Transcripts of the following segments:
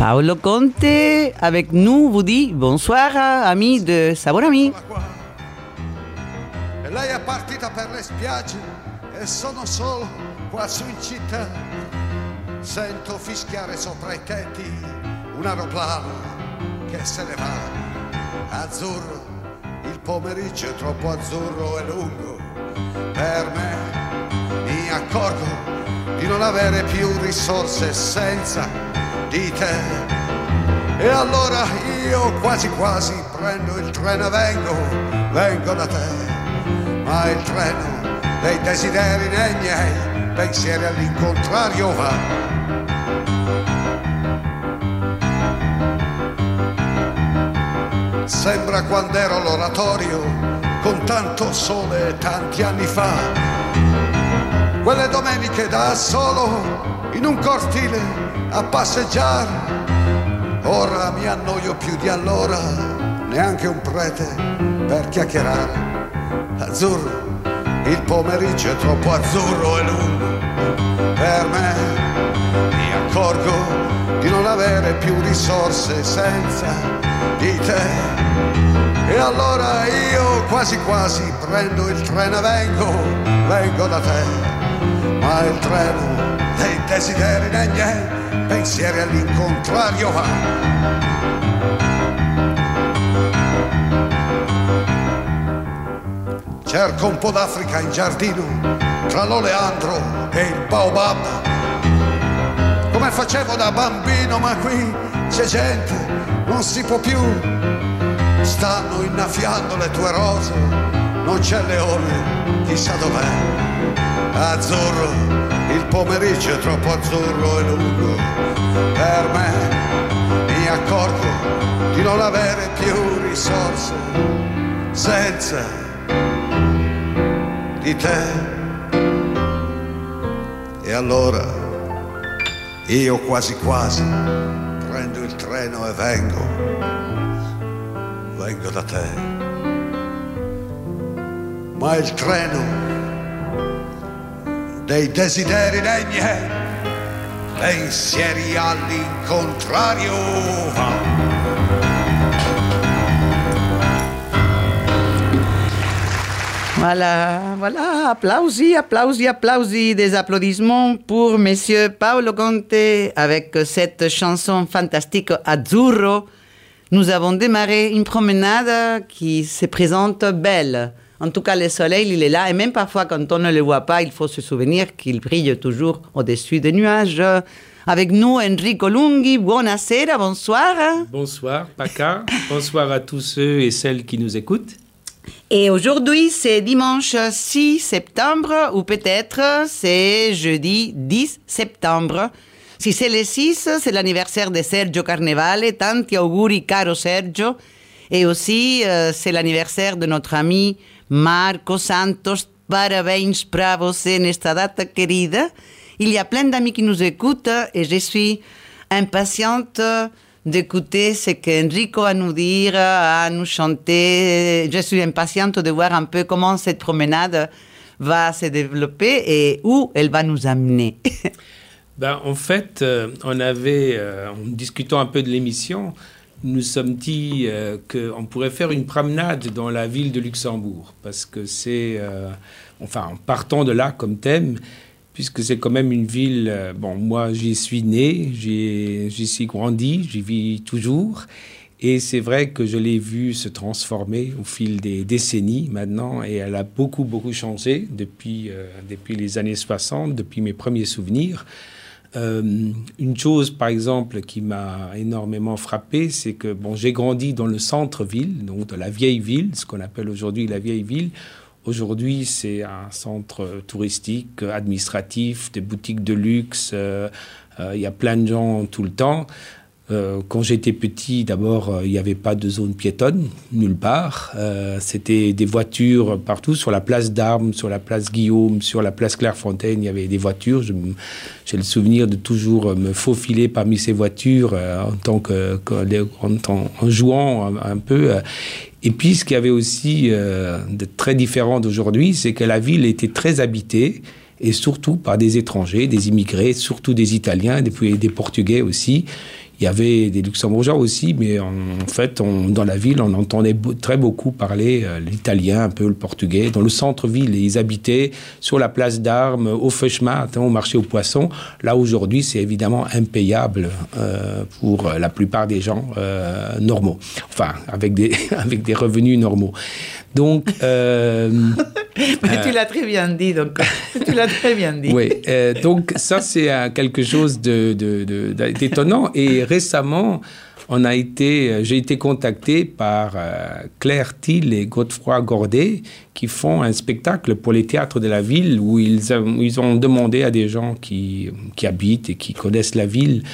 Paolo Conte avec nous vous dit bonsoir amis de Sabor Ami. E lei è partita per le spiagge e sono solo qua su in città. Sento fischiare sopra i tetti un aeroplano che se ne va. Azzurro, il pomeriggio è troppo azzurro e lungo. Per me mi accorgo di non avere più risorse senza di te. E allora io quasi quasi prendo il treno e vengo, vengo da te. Ma il treno dei desideri nei miei pensieri all'incontrario va. Sembra quando ero all'oratorio con tanto sole tanti anni fa. Quelle domeniche da solo in un cortile a passeggiare. Ora mi annoio più di allora, neanche un prete per chiacchierare. Azzurro, il pomeriggio è troppo azzurro e lungo. Per me mi accorgo di non avere più risorse senza di te. E allora io quasi quasi prendo il treno e vengo, vengo da te. Ma il treno dei desideri miei pensieri all'incontrario va. Cerco un po' d'Africa in giardino, tra l'oleandro e il baobab. Come facevo da bambino, ma qui c'è gente, non si può più. Stanno innaffiando le tue rose, non c'è leone, chissà dov'è. Azzurro il pomeriggio è troppo azzurro e lungo per me. Mi accorgo di non avere più risorse senza di te. E allora io quasi quasi prendo il treno e vengo, vengo da te. Ma il treno dei desideri miei pensieri all'incontrario Voilà, voilà, applausi, applausi, applausi, des applaudissements pour Monsieur Paolo Conte avec cette chanson fantastique Azzurro. Nous avons démarré une promenade qui se présente belle. En tout cas, le soleil, il est là. Et même parfois, quand on ne le voit pas, il faut se souvenir qu'il brille toujours au-dessus des nuages. Avec nous, Enrico Lunghi. Buonasera, bonsoir. Bonsoir, Paca. bonsoir à tous ceux et celles qui nous écoutent. Et aujourd'hui, c'est dimanche 6 septembre, ou peut-être c'est jeudi 10 septembre. Si c'est le 6, c'est l'anniversaire de Sergio Carnevale. Tanti auguri, caro Sergio. Et aussi, euh, c'est l'anniversaire de notre ami Marco Santos, parabéns para você nesta data querida. Il y a plein d'amis qui nous écoutent et je suis impatiente d'écouter ce qu'Enrico a nous dire, à nous chanter. Je suis impatiente de voir un peu comment cette promenade va se développer et où elle va nous amener. ben, en fait, euh, on avait, euh, en discutant un peu de l'émission, nous sommes dit euh, qu'on pourrait faire une promenade dans la ville de Luxembourg, parce que c'est, euh, enfin, en partant de là comme thème, puisque c'est quand même une ville, euh, bon, moi j'y suis né, j'y suis grandi, j'y vis toujours, et c'est vrai que je l'ai vue se transformer au fil des décennies maintenant, et elle a beaucoup, beaucoup changé depuis, depuis les années 60, depuis mes premiers souvenirs. Euh, une chose, par exemple, qui m'a énormément frappé, c'est que bon, j'ai grandi dans le centre-ville, donc de la vieille ville, ce qu'on appelle aujourd'hui la vieille ville. Aujourd'hui, c'est un centre touristique, administratif, des boutiques de luxe. Euh, euh, il y a plein de gens tout le temps. Euh, quand j'étais petit, d'abord, euh, il n'y avait pas de zone piétonne, nulle part. Euh, C'était des voitures partout, sur la place d'Armes, sur la place Guillaume, sur la place Clairefontaine, il y avait des voitures. J'ai le souvenir de toujours me faufiler parmi ces voitures en, tant que, jouant un, peu. Et puis, ce qui avait aussi de très différent d'aujourd'hui, c'est que la ville était très habitée et surtout par des étrangers, des immigrés, surtout des Italiens, des, des Portugais aussi. Il y avait des luxembourgeois aussi, mais en, fait, dans la ville, on entendait très beaucoup parler euh, l'italien, un peu le portugais. Dans le centre-ville, ils habitaient sur la place d'armes, au Feuchmat, au marché aux poissons. Là, aujourd'hui, c'est évidemment impayable euh, pour la plupart des gens euh, normaux, enfin, avec des, avec des revenus normaux. Donc. Euh, Mais tu l'as très bien dit, donc. tu l'as très bien dit. Oui, euh, donc ça, c'est euh, quelque chose d'étonnant. Et récemment, on a été, j'ai été contacté par Claire Thiel et Godefroy Gordet qui font un spectacle pour les théâtres de la ville où ils, ils ont demandé à des gens qui, qui habitent et qui connaissent la ville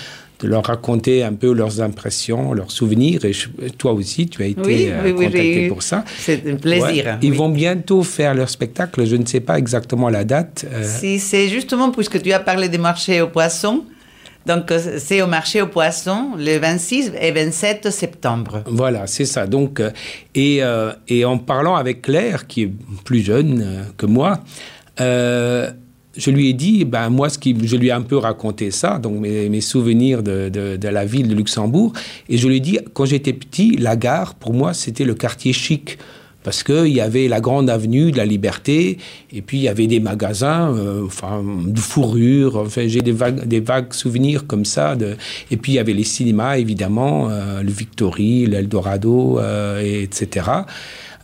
de leur raconter un peu leurs impressions, leurs souvenirs. Et toi aussi, tu as été euh, contacté pour ça. C'est un plaisir. Ils vont bientôt faire leur spectacle. Je ne sais pas exactement la date. Euh. Si, c'est justement puisque tu as parlé des marchés aux poissons. Donc, euh, c'est au marché aux poissons le 26 et 27 septembre. Voilà, c'est ça. Donc, et, et, en parlant avec Claire, qui est plus jeune que moi, je lui ai dit, ben moi, ce qui, je lui ai un peu raconté ça, donc mes, souvenirs de, de, la ville de Luxembourg, et je lui ai dit, quand j'étais petit, la gare, pour moi, c'était le quartier chic, parce qu'il y avait la grande avenue de la Liberté, et puis il y avait des magasins, euh, enfin, de fourrure, enfin, j'ai des vagues, des vagues souvenirs comme ça, de, et puis il y avait les cinémas, évidemment, euh, le Victory, l'Eldorado, euh, etc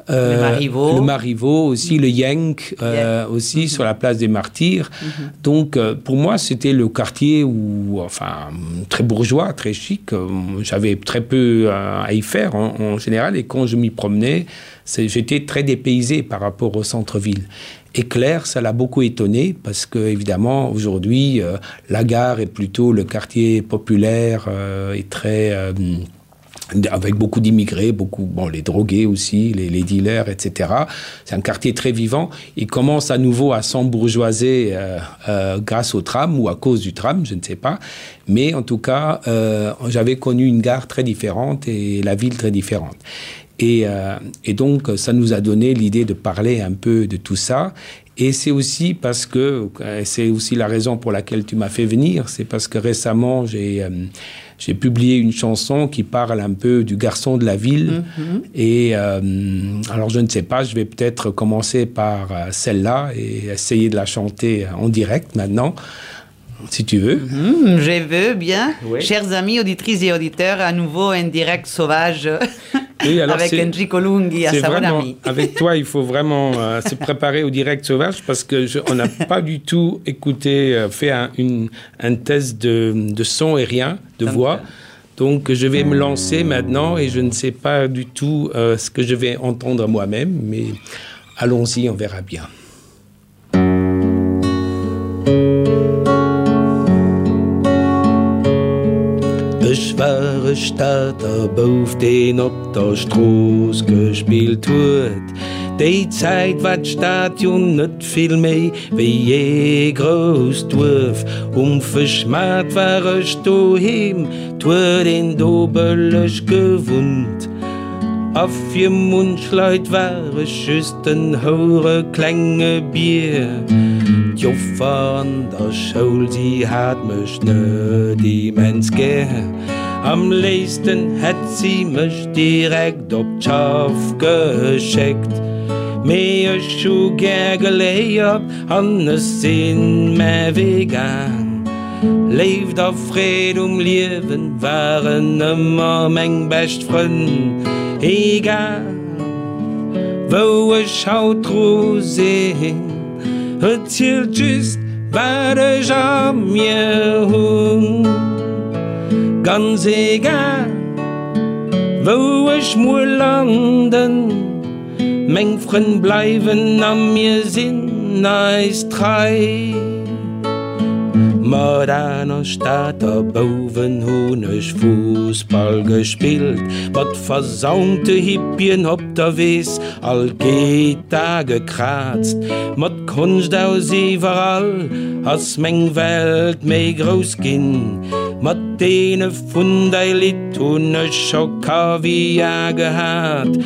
le Marivaux. Le Marivaux aussi, le Yank euh, aussi, mm-hmm. sur la place des Martyrs. Mm-hmm. Donc, euh, pour moi, c'était le quartier où, enfin, très bourgeois, très chic. Euh, j'avais très peu à y faire en, général. Et quand je m'y promenais, j'étais très dépaysé par rapport au centre-ville. Et Claire, ça l'a beaucoup étonné parce que, évidemment, aujourd'hui, la gare est plutôt le quartier populaire et très avec beaucoup d'immigrés, beaucoup, bon, les drogués aussi, les, dealers, etc. C'est un quartier très vivant. Il commence à nouveau à s'embourgeoiser euh, euh, grâce au tram ou à cause du tram, je ne sais pas. Mais en tout cas, euh, j'avais connu une gare très différente et la ville très différente. Et, et donc, ça nous a donné l'idée de parler un peu de tout ça. Et c'est aussi parce que, c'est aussi la raison pour laquelle tu m'as fait venir, c'est parce que récemment, j'ai j'ai publié une chanson qui parle un peu du garçon de la ville. Mhm. Et euh, alors, je ne sais pas, je vais peut-être commencer par euh, celle-là et essayer de la chanter en direct maintenant si tu veux. Mhm, je veux bien. Chers amis, auditrices et auditeurs, à nouveau un direct sauvage avec Enrico Lunghi à sa ami. Avec toi, il faut vraiment euh, se préparer au direct sauvage parce que on n'a pas du tout écouté, euh, fait un, une, un test de, de, son et rien, de voix. Donc je vais me lancer maintenant et je ne sais pas du tout euh, ce que je vais entendre moi-même, mais allons-y, on verra bien. de Staater bouf den op der Stroos gespielt huet. Dei Zeit wat Stadion net viel méi wie je groß duf Um verschmat warch du hem, tuer den dobellech gewunt. je Mundschleit ware schüsten hore klenge Bier. Joffer an der Schoul sie hat mech ne die mens ge. Am leisten het sie mech direkt op Schaf gescheckt. Meer Schuuger geléiert hannes sinn me vegan. Leef der Fred um Liwen waren ëmmer meng bestcht fën Egal Woe schautro se hin Hëzielt just warch am mir hunn ganz egal wo ich mu landen. Mengfren bleiben an mir sinn nice treiben mat aner Staater bowen hunnech Fußball gespielt, wat versaunte Hippien op der wees, all geht da gekratzt, mat kunst aus iwwerall, ass meng Welt méi groß ginn, mat dee vun dei Lit hunnech Schokavier gehat.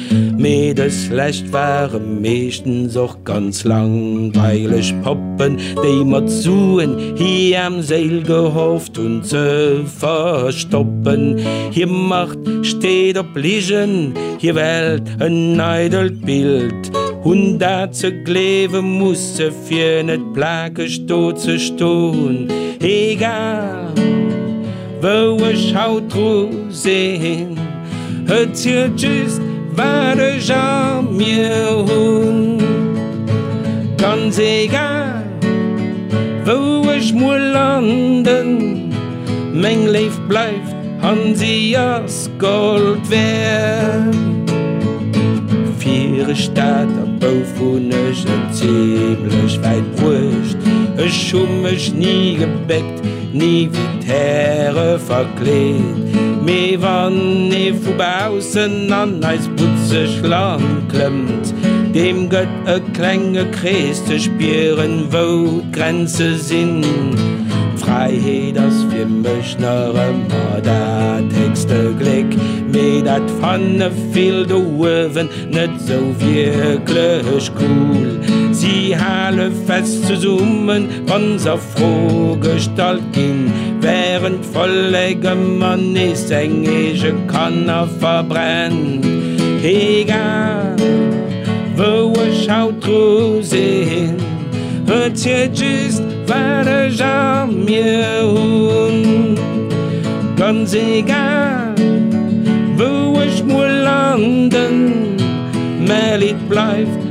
Medeslecht waren meeschten soch ganz langweilig. Poppen de mat zuen hi am Seel gehofft und ze verstoppen. Hier macht steht op Ligen hier Welt een neidelt bild hun dat ze klewe musssse fir net plake sto ze stoun egal Woe schaut tro se hin hier just Barja mir hun Ganz egal wo ich mo landen Mng leif bleif han sie as Gold wär Viere Staat boufunech ziemlichlech weit brucht Ech schummech nie gebeckt nie wie Terre verkleet. Me wann e vubausen an als putze schlang klemmt. Dem gött e klenge kreste spieren wo Grenze sinn. Freiheet ass fir Mëchnerre mat dat texte Glik, méi dat fanne vill dowen net so wie klech cool. Sie halen fest zu summen, wann sie froh Gestalt gehen. Während vollege Mann ist, englische Kanner verbrennt. Egal, wo ich schaut sehen, wird ihr just, was ich an mir hun. Ganz egal, wo ich muss landen, Melit bleibt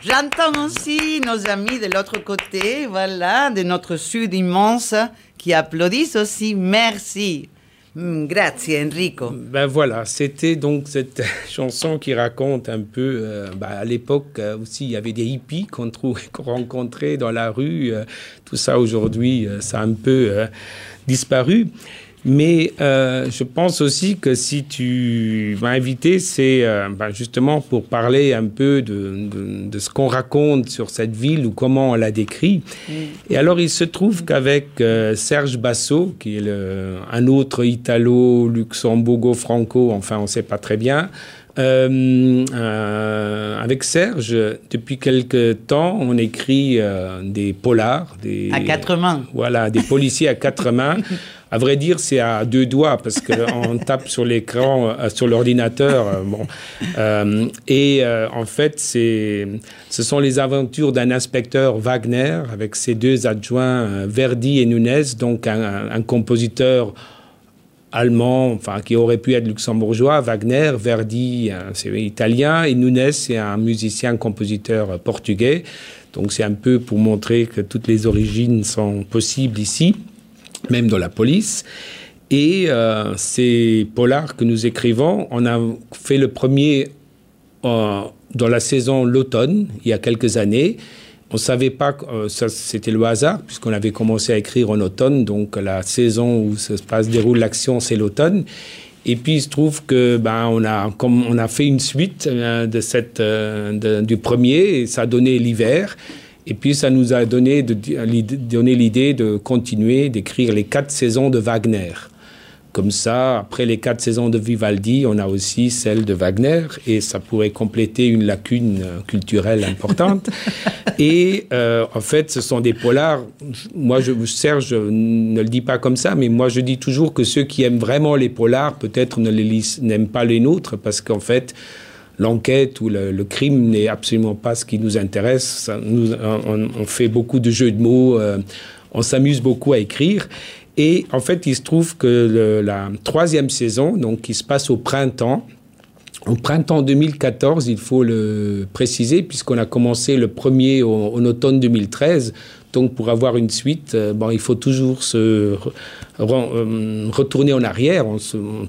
J'entends aussi nos amis de l'autre côté, voilà, de notre sud immense, qui applaudissent aussi. Merci. Mm, grazie Enrico. Ben voilà, c'était donc cette chanson qui raconte un peu, euh, ben à l'époque euh, aussi, il y avait des hippies qu'on qu rencontrait dans la rue. Euh, tout ça aujourd'hui, ça a un peu disparu. Mais euh, je pense aussi que si tu m'as invité, c'est euh, ben justement pour parler un peu de, de, de ce qu'on raconte sur cette ville ou comment on la décrit. Mm. Et alors il se trouve qu'avec euh, Serge Basso, qui est le, un autre italo-luxembourgo-franco, enfin on ne sait pas très bien, euh, euh, avec Serge, depuis quelque temps, on écrit euh, des polars, des, à quatre mains. Voilà, des policiers à quatre mains. À vrai dire, c'est à deux doigts parce qu'on tape sur l'écran, euh, sur l'ordinateur. Euh, bon. euh, et en fait, ce sont les aventures d'un inspecteur Wagner avec ses deux adjoints Verdi et Nunez, donc un compositeur allemand, enfin qui aurait pu être luxembourgeois, Wagner, Verdi, c'est italien, et Nunez, c'est un musicien compositeur portugais. Donc c'est un peu pour montrer que toutes les origines sont possibles ici même dans la police. Et euh, ces polars que nous écrivons, on a fait le premier euh, dans la saison l'automne, il y a quelques années. On ne savait pas euh, c'était le hasard, puisqu'on avait commencé à écrire en automne, donc la saison où se passe déroule l'action, c'est l'automne. Et puis il se trouve que ben, on, a, comme on a fait une suite de cette, du premier, et ça a donné l'hiver. Et puis ça nous a donné, donné l'idée de continuer d'écrire les quatre saisons de Wagner. Comme ça, après les quatre saisons de Vivaldi, on a aussi celle de Wagner et ça pourrait compléter une lacune culturelle importante. et euh, en fait, ce sont des polars. Moi, je, Serge ne le dis pas comme ça, mais moi, je dis toujours que ceux qui aiment vraiment les polars, peut-être ne n'aiment pas les nôtres parce qu'en fait, l'enquête ou le, crime n'est absolument pas ce qui nous intéresse. On, fait beaucoup de jeux de mots, euh, on s'amuse beaucoup à écrire. Et en fait, il se trouve que la troisième saison, donc qui se passe au printemps, au printemps 2014, il faut le préciser, puisqu'on a commencé le premier en automne 2013. Donc pour avoir une suite, euh, bon, il faut toujours se euh, retourner en arrière.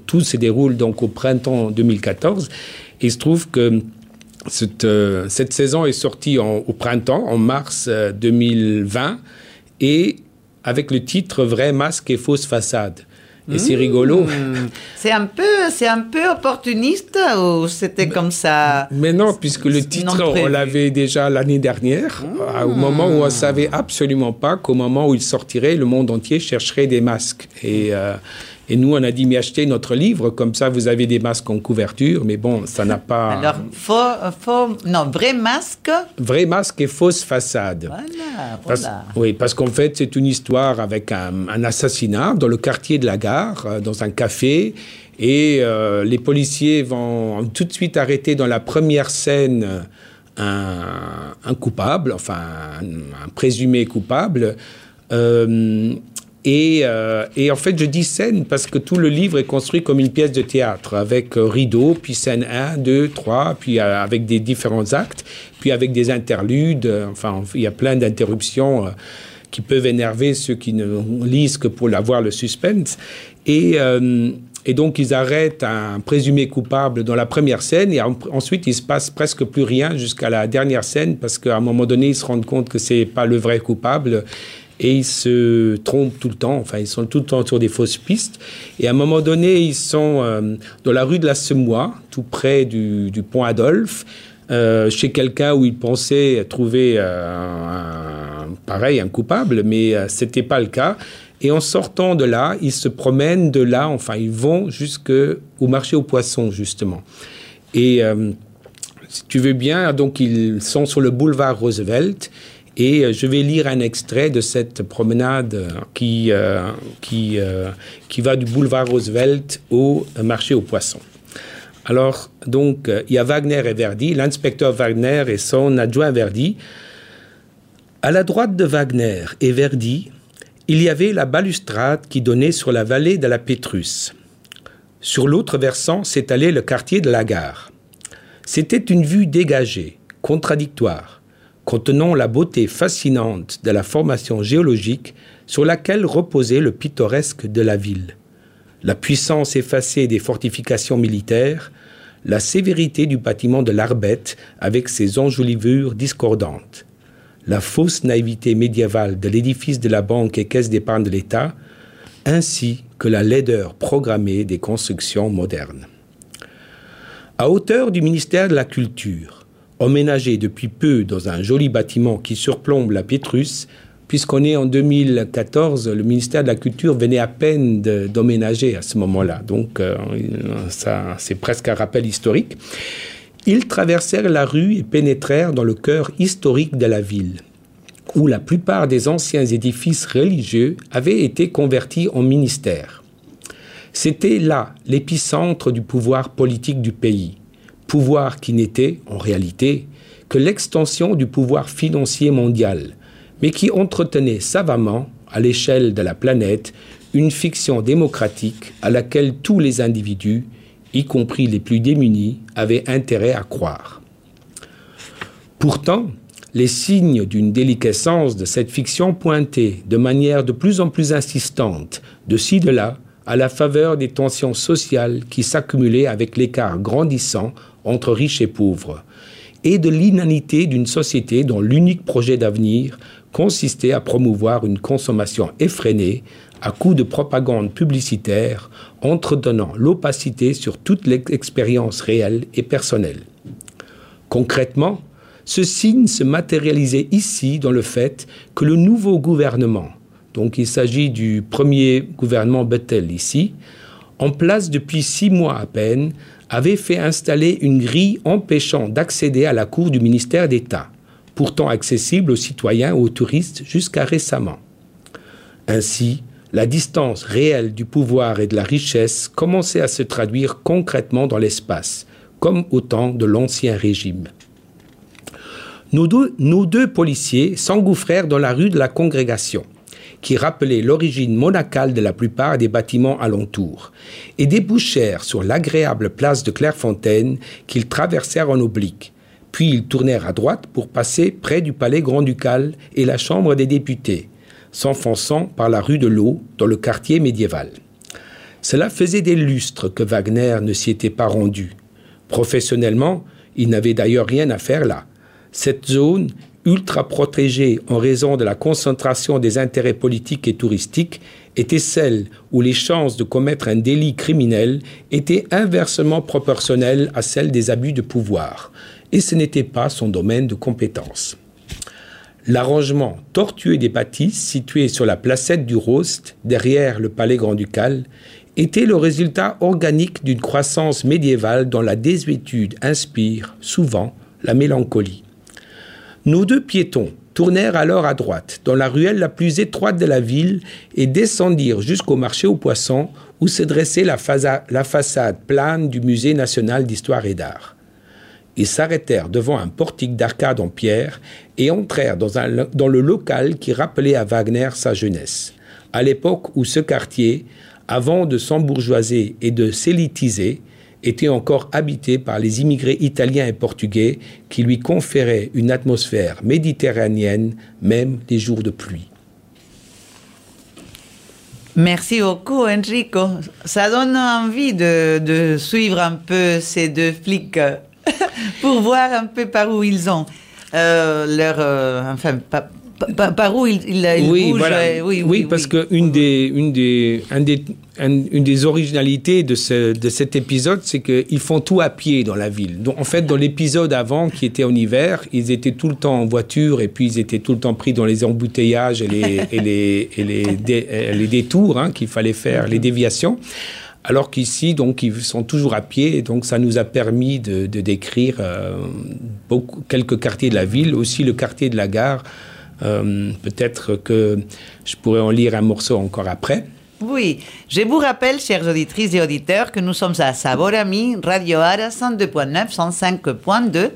Tout se déroule donc au printemps 2014. Et il se trouve que cette, euh, cette saison est sortie en, au printemps, en mars euh, 2020, et avec le titre Vrai masque et fausse façade. Et c'est rigolo. Hmm. C'est un peu, c'est un peu opportuniste ou c'était comme ça? Mais non, puisque le titre, on l'avait déjà l'année dernière, au moment où on savait absolument pas qu'au moment où il sortirait, le monde entier chercherait des masques. Et, euh, et nous, on a dit, mais achetez notre livre, comme ça, vous avez des masques en couverture. Mais bon, ça n'a pas... Alors, faux, faux, non, vrai masque Vrai masque et fausse façade. Voilà, voilà. oui, parce qu'en fait, c'est une histoire avec un, un, assassinat dans le quartier de la gare, euh, dans un café. Et euh, les policiers vont tout de suite arrêter dans la première scène un, un coupable, enfin un, un présumé coupable. Euh, et, euh, et, en fait, je dis scène parce que tout le livre est construit comme une pièce de théâtre, avec euh, rideau, puis scène 1, 2, 3, puis euh, avec des différents actes, puis avec des interludes. Enfin, il y a plein d'interruptions qui peuvent énerver ceux qui ne lisent que pour avoir le suspense. Et, donc, ils arrêtent un présumé coupable dans la première scène, et en, ensuite, il se passe presque plus rien jusqu'à la dernière scène, parce qu'à un moment donné, ils se rendent compte que c'est pas le vrai coupable et ils se trompent tout le temps. Enfin, ils sont tout le temps sur des fausses pistes. Et à un moment donné, ils sont euh, dans la rue de la Semois, tout près du, pont Adolphe, euh, chez quelqu'un où ils pensaient trouver euh, un, pareil un coupable, mais c'était pas le cas. Et en sortant de là, ils se promènent de là. Enfin, ils vont jusqu'au marché aux poissons justement. Et si tu veux bien, donc ils sont sur le boulevard Roosevelt. Et je vais lire un extrait de cette promenade qui, euh, qui, euh, qui va du boulevard Roosevelt au marché aux poissons. Alors, donc, il y a Wagner et Verdi, l'inspecteur Wagner et son adjoint Verdi. À la droite de Wagner et Verdi, il y avait la balustrade qui donnait sur la vallée de la Pétrus. Sur l'autre versant s'étalait le quartier de la gare. C'était une vue dégagée, contradictoire contenant la beauté fascinante de la formation géologique sur laquelle reposait le pittoresque de la ville, la puissance effacée des fortifications militaires, la sévérité du bâtiment de l'Arbette avec ses enjolivures discordantes, la fausse naïveté médiévale de l'édifice de la banque et caisse d'épargne de l'État, ainsi que la laideur programmée des constructions modernes. À hauteur du ministère de la Culture, emménagé depuis peu dans un joli bâtiment qui surplombe la Pétrus, puisqu'on est en 2014, le ministère de la Culture venait à peine d'emménager à ce moment-là. Donc, euh, c'est presque un rappel historique. Ils traversèrent la rue et pénétrèrent dans le cœur historique de la ville, où la plupart des anciens édifices religieux avaient été convertis en ministères. C'était là l'épicentre du pouvoir politique du pays pouvoir qui n'était, en réalité, que l'extension du pouvoir financier mondial, mais qui entretenait savamment, à l'échelle de la planète, une fiction démocratique à laquelle tous les individus, y compris les plus démunis, avaient intérêt à croire. Pourtant, les signes d'une déliquescence de cette fiction pointaient de manière de plus en plus insistante, de ci de là, à la faveur des tensions sociales qui s'accumulaient avec l'écart grandissant entre riches et pauvres, et de l'inanité d'une société dont l'unique projet d'avenir consistait à promouvoir une consommation effrénée à coup de propagande publicitaire, entretenant l'opacité sur toute l'expérience réelle et personnelle. Concrètement, ce signe se matérialisait ici dans le fait que le nouveau gouvernement, donc il s'agit du premier gouvernement Bettel ici, en place depuis six mois à peine, avait fait installer une grille empêchant d'accéder à la cour du ministère d'État, pourtant accessible aux citoyens ou aux touristes jusqu'à récemment. Ainsi, la distance réelle du pouvoir et de la richesse commençait à se traduire concrètement dans l'espace, comme au temps de l'Ancien Régime. Nos deux, nos deux policiers s'engouffrèrent dans la rue de la Congrégation qui rappelait l'origine monacale de la plupart des bâtiments alentours, et débouchèrent sur l'agréable place de Clairefontaine qu'ils traversèrent en oblique. Puis ils tournèrent à droite pour passer près du palais grand-ducal et la chambre des députés, s'enfonçant par la rue de l'eau dans le quartier médiéval. Cela faisait des lustres que Wagner ne s'y était pas rendu. Professionnellement, il n'avait d'ailleurs rien à faire là. Cette zone ultra protégée en raison de la concentration des intérêts politiques et touristiques, était celle où les chances de commettre un délit criminel étaient inversement proportionnelles à celles des abus de pouvoir, et ce n'était pas son domaine de compétence. L'arrangement tortueux des bâtisses situées sur la placette du Rost, derrière le palais grand-ducal, était le résultat organique d'une croissance médiévale dont la désuétude inspire souvent la mélancolie. Nos deux piétons tournèrent alors à droite, dans la ruelle la plus étroite de la ville, et descendirent jusqu'au marché aux poissons, où se dressait la, façade plane du Musée national d'histoire et d'art. Ils s'arrêtèrent devant un portique d'arcade en pierre et entrèrent dans, dans le local qui rappelait à Wagner sa jeunesse, à l'époque où ce quartier, avant de s'embourgeoiser et de s'élitiser, était encore habité par les immigrés italiens et portugais qui lui conféraient une atmosphère méditerranéenne, même les jours de pluie. Merci beaucoup, Enrico. Ça donne envie de, de suivre un peu ces deux flics pour voir un peu par où ils ont euh, leur, euh, enfin, par, où il, il, oui, euh, oui, oui, parce que une des, une des, un des, une des originalités de, ce, de cet épisode, c'est qu'ils font tout à pied dans la ville. Donc, en fait, dans l'épisode avant, qui était en hiver, ils étaient tout le temps en voiture et puis ils étaient tout le temps pris dans les embouteillages et les, et les, et les, les détours hein, qu'il fallait faire, les déviations. Alors qu'ici, donc, ils sont toujours à pied, et donc ça nous a permis de, décrire euh, beaucoup, quelques quartiers de la ville, aussi le quartier de la gare, euh, peut-être que je pourrais en lire un morceau encore après. Oui, je vous rappelle, chers auditrices et auditeurs, que nous sommes à Saborami, Radio Ara 102.9, 105.2,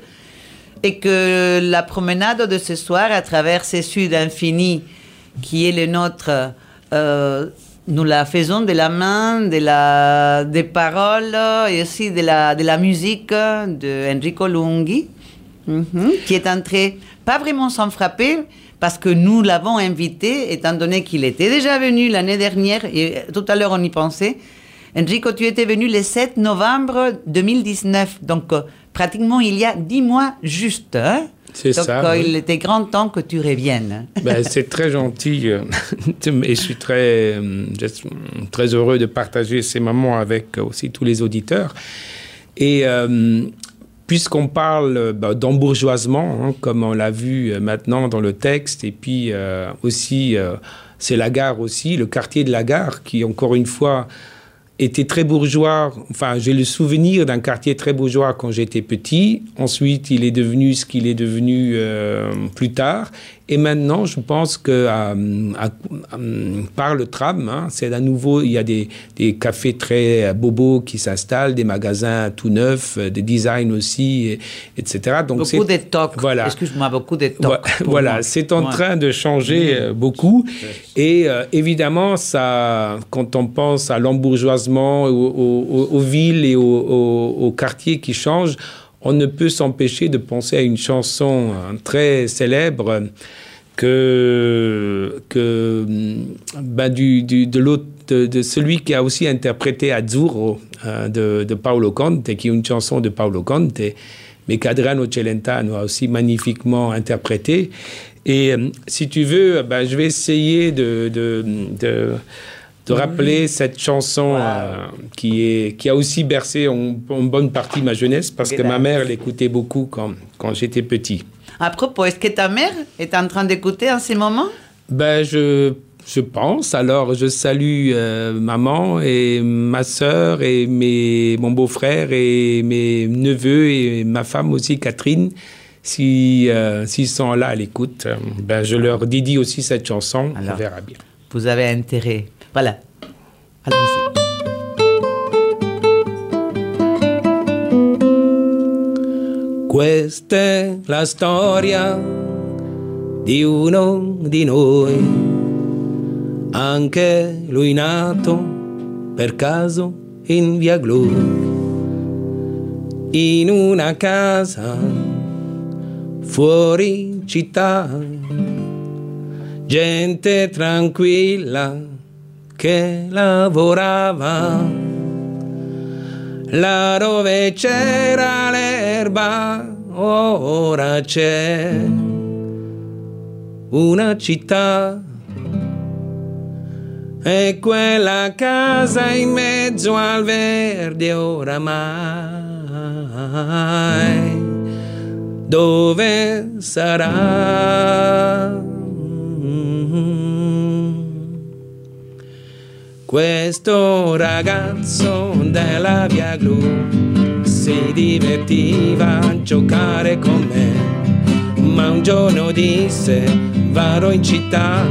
et que la promenade de ce soir à travers ces sud infinis, qui est le nôtre, euh, nous la faisons de la main, de la, des paroles et aussi de la, de la musique de Enrico Lunghi, mhm, qui est entré pas vraiment sans frapper, parce que nous l'avons invité, étant donné qu'il était déjà venu l'année dernière, et tout à l'heure on y pensait. Enrico, tu étais venu le 7 novembre 2019, donc euh, pratiquement il y a dix mois juste. Hein c'est ça. Euh, il était grand temps que tu reviennes. Ben, c'est très gentil euh, et je suis très, très heureux de partager ces moments avec aussi tous les auditeurs. Et puisqu'on parle euh, bah, d'embourgeoisement, hein, comme on l'a vu euh, maintenant dans le texte, et puis euh, aussi, c'est la gare aussi, le quartier de la gare, qui encore une fois était très bourgeois. Enfin, j'ai le souvenir d'un quartier très bourgeois quand j'étais petit. Ensuite, il est devenu ce qu'il est devenu plus tard. Et maintenant, je pense que par le tram, hein, c'est à nouveau, il y a des, des cafés très bobos qui s'installent, des magasins tout neufs, des designs aussi, etc. Donc beaucoup de tocs. Voilà. Excuse-moi, beaucoup de tocs. Voilà, c'est en train de changer euh, beaucoup. Et euh, évidemment, ça, quand on pense à l'embourgeoisement, aux, aux, villes et aux quartiers qui changent, on ne peut s'empêcher de penser à une chanson hein, très célèbre que, que ben du, de l'autre de, celui qui a aussi interprété Azzurro hein, de, de, Paolo Conte, qui est une chanson de Paolo Conte, mais qu'Adriano Celentano a aussi magnifiquement interprété. Et euh, si tu veux, ben, je vais essayer de, de, de rappeler cette chanson euh, qui, est, qui a aussi bercé en, bonne partie ma jeunesse parce que ma mère l'écoutait beaucoup quand, quand j'étais petit. À propos, est-ce que ta mère est en train d'écouter en ce moment? Ben, je, je pense. Alors, je salue euh, maman et ma sœur et mes, mon beau-frère et mes neveux et ma femme aussi, Catherine. Si, euh, s'ils sont là à l'écoute, ben, je leur dédie aussi cette chanson. on verra bien. Vous avez intérêt Voilà. Allons-y. Questa è la storia di uno di noi, anche lui nato per caso in via Glu, in una casa fuori città, gente tranquilla che lavorava là c'era l'erba ora c'è una città. E quella casa in mezzo al verde oramai, dove sarà? Questo ragazzo della via Glu si divertiva a giocare con me, ma un giorno disse vado in città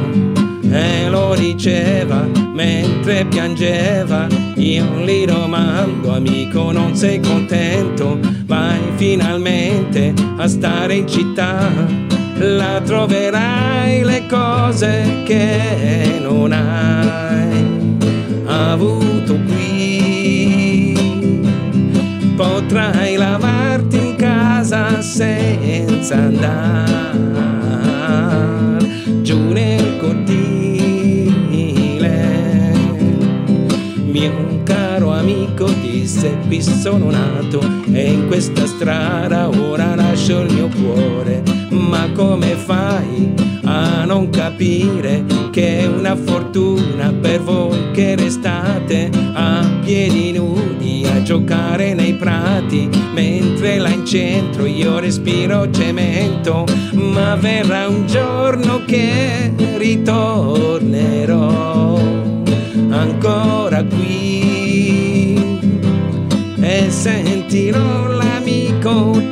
e lo diceva mentre piangeva. Io gli domando, amico, non sei contento? Vai finalmente a stare in città. La troverai le cose che non hai avuto qui. Potrai lavarti in casa senza andare giù nel cortile. Mio caro amico disse, qui sono nato e in questa strada ora lascio il mio cuore. Ma come fai a non capire che è una fortuna per voi che restate a piedi nudi a giocare nei prati mentre là in centro io respiro cemento ma verrà un giorno che ritornerò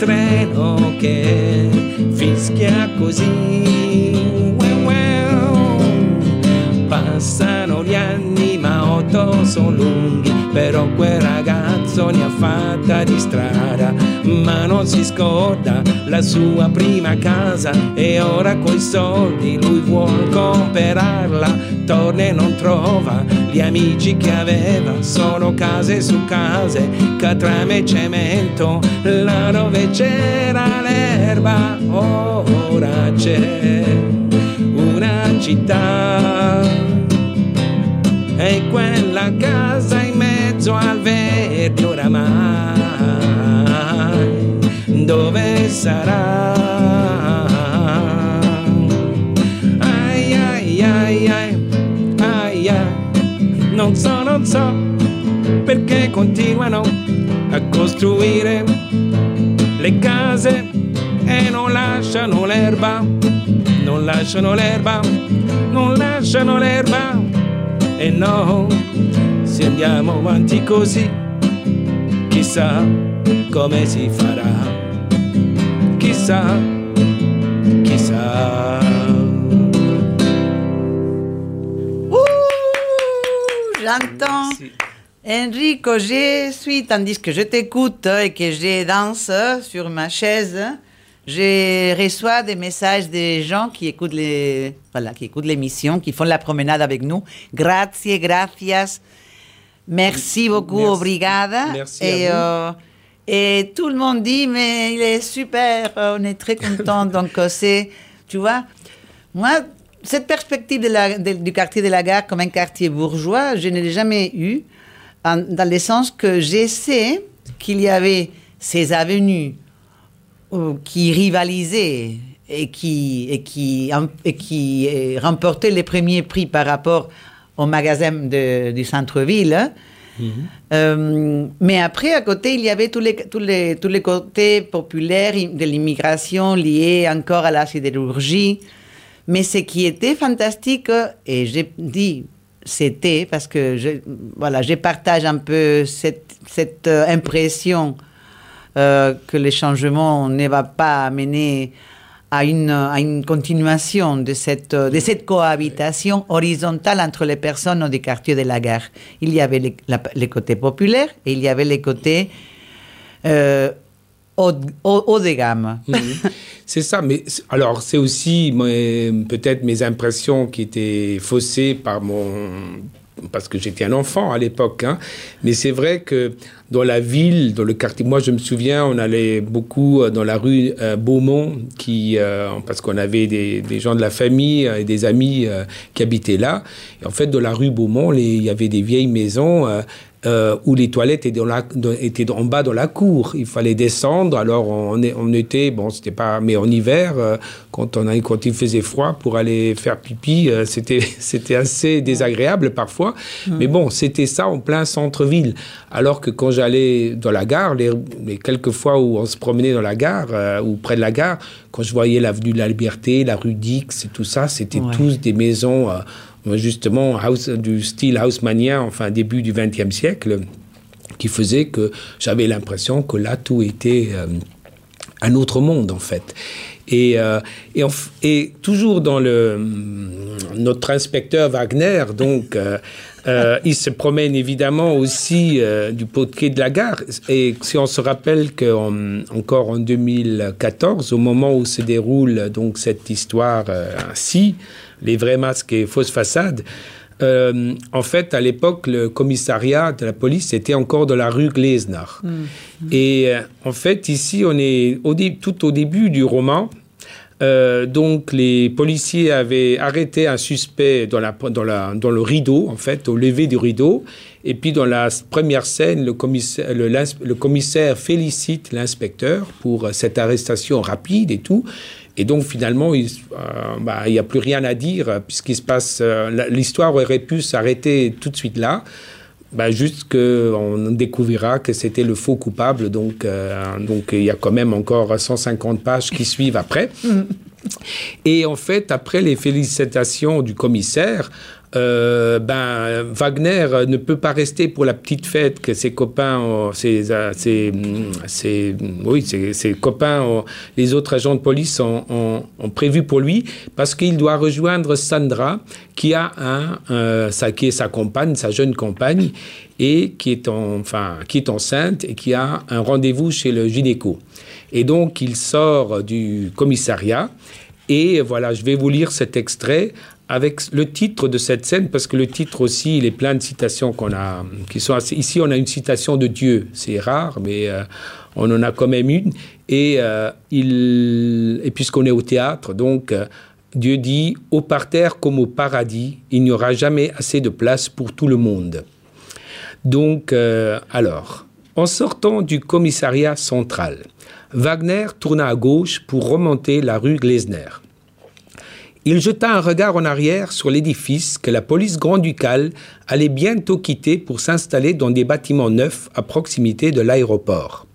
treno che fischia così sono lunghi, però quel ragazzo ne ha fatta di strada, ma non si scorda la sua prima casa e ora coi soldi lui vuol comprarla, torna e non trova gli amici che aveva, sono case su case, catrame e cemento, là dove c'era l'erba, ora c'è una città e quella casa in mezzo al verde oramai, dove sarà? Ai ai ai ai, ai ai, non so, non so perché continuano a costruire le case e non lasciano l'erba, non lasciano l'erba, non lasciano l'erba e no, se andiamo avanti così, chissà come si farà, chissà, chissà. Ouh, j'entends. Enrico, je suis, tandis que je t'écoute et que je danse sur ma chaise, je reçois des messages des gens qui écoutent les, voilà, qui écoutent l'émission, qui font la promenade avec nous. Grazie, gracias. Merci beaucoup, Merci. obrigada. Merci et, à euh, et tout le monde dit, mais il est super, euh, on est très content. Donc, euh, c'est, tu vois, moi, cette perspective de la- de- du quartier de la gare comme un quartier bourgeois, je ne l'ai jamais eu, en- dans le sens que je sais qu'il y avait ces avenues qui rivalisaient et qui, et qui, et qui euh, remportaient les premiers prix par rapport au magasin de- du centre-ville. hein. Euh, mais après, à côté, il y avait tous les, tous les, tous les côtés populaires de l'immigration liés encore à la sidérurgie. Mais ce qui était fantastique, et j'ai dit c'était parce que je, voilà, je partage un peu cette, cette euh, impression euh, que le changement ne va pas amener à une, à une continuation de cette, euh, de cette cohabitation horizontale entre les personnes du quartier de la gare. Il y avait les, la- les côtés populaires et il y avait les côtés euh, haut, haut- haut de gamme. C'est ça, mais alors c'est aussi peut-être mes impressions qui étaient faussées par mon parce que j'étais un enfant à l'époque, hein. mais c'est vrai que dans la ville, dans le quartier, moi je me souviens, on allait beaucoup euh, dans la rue euh, Beaumont, qui, euh, parce qu'on avait des, gens de la famille et des amis qui habitaient là. Et en fait, dans la rue Beaumont, il y avait des vieilles maisons euh, euh, où les toilettes étaient, dans la, étaient en bas dans la cour. Il fallait descendre. Alors on, on était, bon, c'était pas, mais en hiver, euh, quand, on a, quand il faisait froid pour aller faire pipi, euh, c'était, c'était assez désagréable parfois. Mmh. Mais bon, c'était ça en plein centre-ville. Alors que quand j'allais dans la gare, les, les, quelques fois où on se promenait dans la gare ou près de la gare, quand je voyais l'avenue de la Liberté, la rue Dix et tout ça, c'était ouais. tous des maisons justement house, du style haussmannien, enfin début du XXe siècle, qui faisait que j'avais l'impression que là tout était euh, un autre monde en fait. Et, euh, et, toujours dans le notre inspecteur Wagner, donc euh, il se promène évidemment aussi du quai de la gare. Et si on se rappelle qu'encore en, en 2014, au moment où se déroule donc cette histoire ainsi, les vrais masques et fausses façades, euh, en fait, à l'époque, le commissariat de la police était encore de la rue Glesner. Mmh. Et euh, en fait, ici, on est au tout au début du roman. Euh, donc, les policiers avaient arrêté un suspect dans, la, dans, la, dans, le rideau, en fait, au lever du rideau. Et puis, dans la première scène, le commissaire, le, le commissaire félicite l'inspecteur pour cette arrestation rapide et tout. Et donc finalement, il n'y euh, bah, a plus rien à dire puisqu'il se passe. Euh, L'histoire aurait pu s'arrêter tout de suite là. Bah, juste qu'on découvrira que c'était le faux coupable. Donc, euh, donc il y a quand même encore 150 pages qui suivent après. Et en fait, après les félicitations du commissaire, euh, ben, Wagner ne peut pas rester pour la petite fête que ses copains, ses, ses, ses, oui, ses, copains, les autres agents de police ont, ont, ont prévu pour lui, parce qu'il doit rejoindre Sandra, qui a un, euh, qui est sa compagne, sa jeune compagne, et qui est, en, enfin, qui est enceinte et qui a un rendez-vous chez le gynéco. Et donc, il sort du commissariat. Et voilà, je vais vous lire cet extrait avec le titre de cette scène, parce que le titre aussi, il est plein de citations qu'on a, qui sont. Ici, on a une citation de Dieu, c'est rare, mais euh, on en a quand même une. Et, euh, puisqu'on est au théâtre, donc, euh, Dieu dit, au parterre comme au paradis, il n'y aura jamais assez de place pour tout le monde. Donc, alors, en sortant du commissariat central, Wagner tourna à gauche pour remonter la rue Glesner. Il jeta un regard en arrière sur l'édifice que la police grand-ducale allait bientôt quitter pour s'installer dans des bâtiments neufs à proximité de l'aéroport.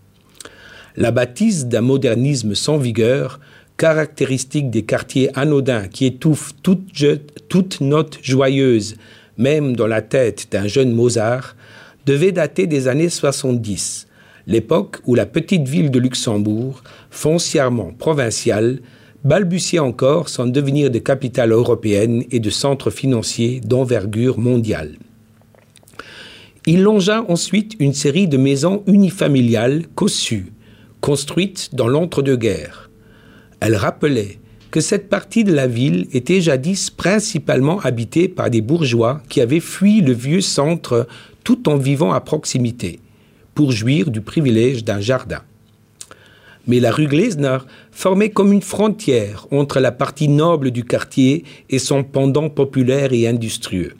La bâtisse d'un modernisme sans vigueur, caractéristique des quartiers anodins qui étouffent toute, toute note joyeuse, même dans la tête d'un jeune Mozart, devait dater des années 70, l'époque où la petite ville de Luxembourg, foncièrement provinciale, balbutiait encore sans devenir de capitale européenne et de centre financier d'envergure mondiale. Il longea ensuite une série de maisons unifamiliales cossues, construites dans l'entre-deux-guerres. Elle rappelait que cette partie de la ville était jadis principalement habitée par des bourgeois qui avaient fui le vieux centre tout en vivant à proximité, pour jouir du privilège d'un jardin mais la rue Glesner formait comme une frontière entre la partie noble du quartier et son pendant populaire et industrieux.